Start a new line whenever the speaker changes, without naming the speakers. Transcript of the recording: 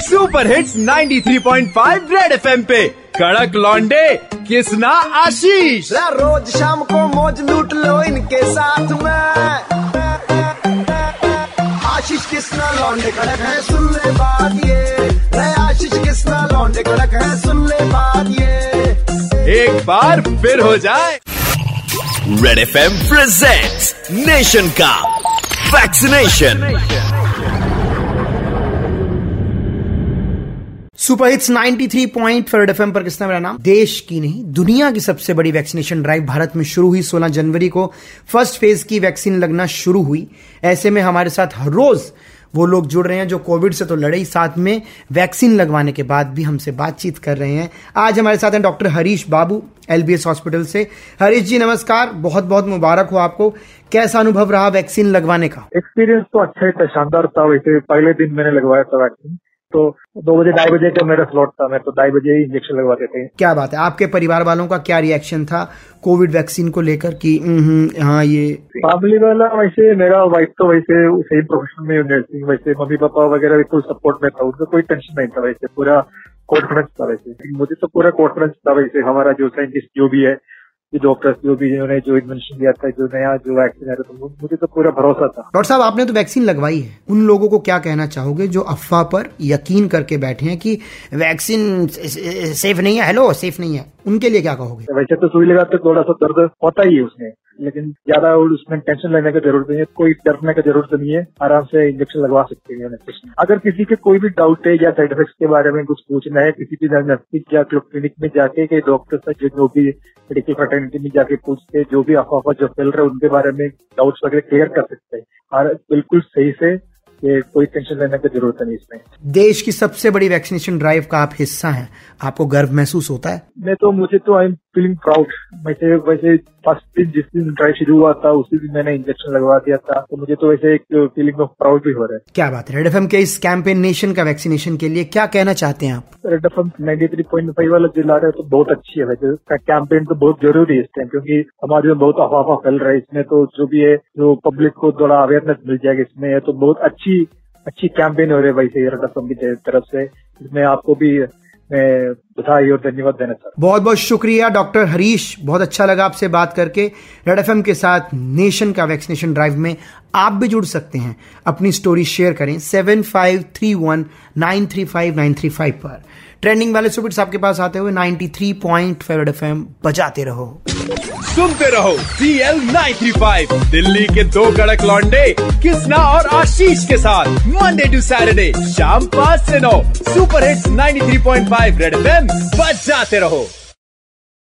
Super hits 93.5 red FM पे। कड़क लॉन्डे किसना आशीष।
रोज शाम को मौज लूट लो इनके साथ में। आशीष किसना लौंडे कड़क है सुन ले बात ये। रे आशीष किसना लौंडे कड़क है सुन ले बात ये।
एक बार फिर हो जाए। Red F M presents nation का vaccination.
Super hits 93 point four FM पर किसना मेरा नाम? देश की नहीं, दुनिया की सबसे बड़ी वैक्सीनेशन ड्राइव भारत में शुरू हुई 16 जनवरी को। फ़र्स्ट फ़ेज़ की वैक्सीन लगना शुरू हुई। ऐसे में हमारे साथ हर रोज वो लोग जुड़ रहे हैं जो कोविड से तो लड़े ही साथ में वैक्सीन लगवाने के बाद भी हमसे बातचीत कर रहे हैं। आज हमारे साथ हैं doctor Harish Babu, LBS hospital से। हरीश जी, नमस्कार। बहुत बहुत मुबारक हो आपको। कैसा अनुभव रहा वैक्सीन लगवाने का?
एक्सपीरियंस तो अच्छा ही था, शानदार था। वैसे पहले दिन मैंने लगवाया था वैक्सीन। तो दो बजे ढाई बजे का मेरा स्लॉट था मैं तो ढाई बजे ही इंजेक्शन लगवाते थे।
क्या बात है। आपके परिवार वालों का क्या रिएक्शन था कोविड वैक्सीन को लेकर कि हाँ ये
फैमिली वाला वैसे मेरा वाइफ तो वैसे सेम प्रोफेशन में नर्सिंग वैसे मम्मी पापा वगैरह भी फुल सपोर्ट में था उनका कोई टेंशन नहीं था वैसे पूरा कॉन्फिडेंस था वैसे। मुझे तो पूरा कॉन्फिडेंस था वैसे हमारा जो साइंटिस्ट जो भी है डॉक्टर्स जो भी जिन्होंने जो इन्वेंशन दिया था जो नया जो वैक्सीन आया था मुझे तो पूरा भरोसा था।
डॉक्टर साहब आपने तो वैक्सीन लगवाई है। उन लोगों को क्या कहना चाहोगे जो अफवाह पर यकीन करके बैठे हैं कि वैक्सीन सेफ़ नहीं है? हेलो सेफ़ नहीं है। उनके लिए क्या कहोगे?
वैसे तो सुई लगाते थोड़ा सा दर्द होता ही है उसमें। लेकिन ज़्यादा उसमें टेंशन लेने की ज़रूरत नहीं है कोई डरने की ज़रूरत नहीं है आराम से इंजेक्शन लगवा सकते हैं अगर किसी के कोई भी डाउट है या साइड इफ़ेक्ट के बारे में कुछ पूछना है किसी भी नज़दीक या क्लिनिक में जाके कई डॉक्टर से जो भी मेडिकल फर्टेनिटी में जाके पूछते जो भी अफवाह जो फैल रहे हैं उनके बारे में डाउट्स वगैरह क्लियर कर सकते हैं। और बिल्कुल सही से ये कोई टेंशन लेने की ज़रूरत नहीं इसमें।
देश की सबसे बड़ी वैक्सीनेशन ड्राइव का आप हिस्सा हैं। आपको गर्व महसूस होता है?
मैं तो मुझे तो आई एम फीलिंग प्राउड वैसे वैसे फ़र्स्ट दिन जिस दिन ड्राइव शुरू हुआ था उसी दिन मैंने इंजेक्शन लगवा दिया था। तो मुझे तो वैसे एक फीलिंग ऑफ़ प्राउड भी हो रहा है।
क्या बात है। रेड एफ़ के इस कैंपेन नेशन का वैक्सीनेशन के लिए क्या कहना चाहते हैं आप?
रेड एफ़ एम वाला जिला रहे तो बहुत अच्छी है वैसे। कैंपेन तो बहुत ज़रूरी है इस टाइम क्योंकि हमारे में बहुत अफवाह फैल रहा है इसमें। तो जो भी है जो पब्लिक को थोड़ा अवेयरनेस मिल जाएगी इसमें तो बहुत अच्छी अच्छी कैंपेन हो रही है भाई सही की तरफ़ से। इसमें आपको भी मैं बधाई और धन्यवाद देना चाहता
बहुत बहुत शुक्रिया, डॉक्टर हरीश। बहुत अच्छा लगा आपसे बात करके। रेड एफएम के साथ नेशन का वैक्सीनेशन ड्राइव में आप भी जुड़ सकते हैं। अपनी स्टोरी शेयर करें seven five three one nine three five nine three five पर। ट्रेंडिंग वाले सुबिट्स आपके पास आते हुए 93.5 पॉइंट फाइव एफ़ बजाते रहो।
सुनते रहो सी एल फाइव, दिल्ली के दो कड़क लॉन्डे कृष्णा और आशीष के साथ। मंडे टू सैटरडे शाम पाँच से नौ super hits 93.5 three point five Red F बजाते रहो।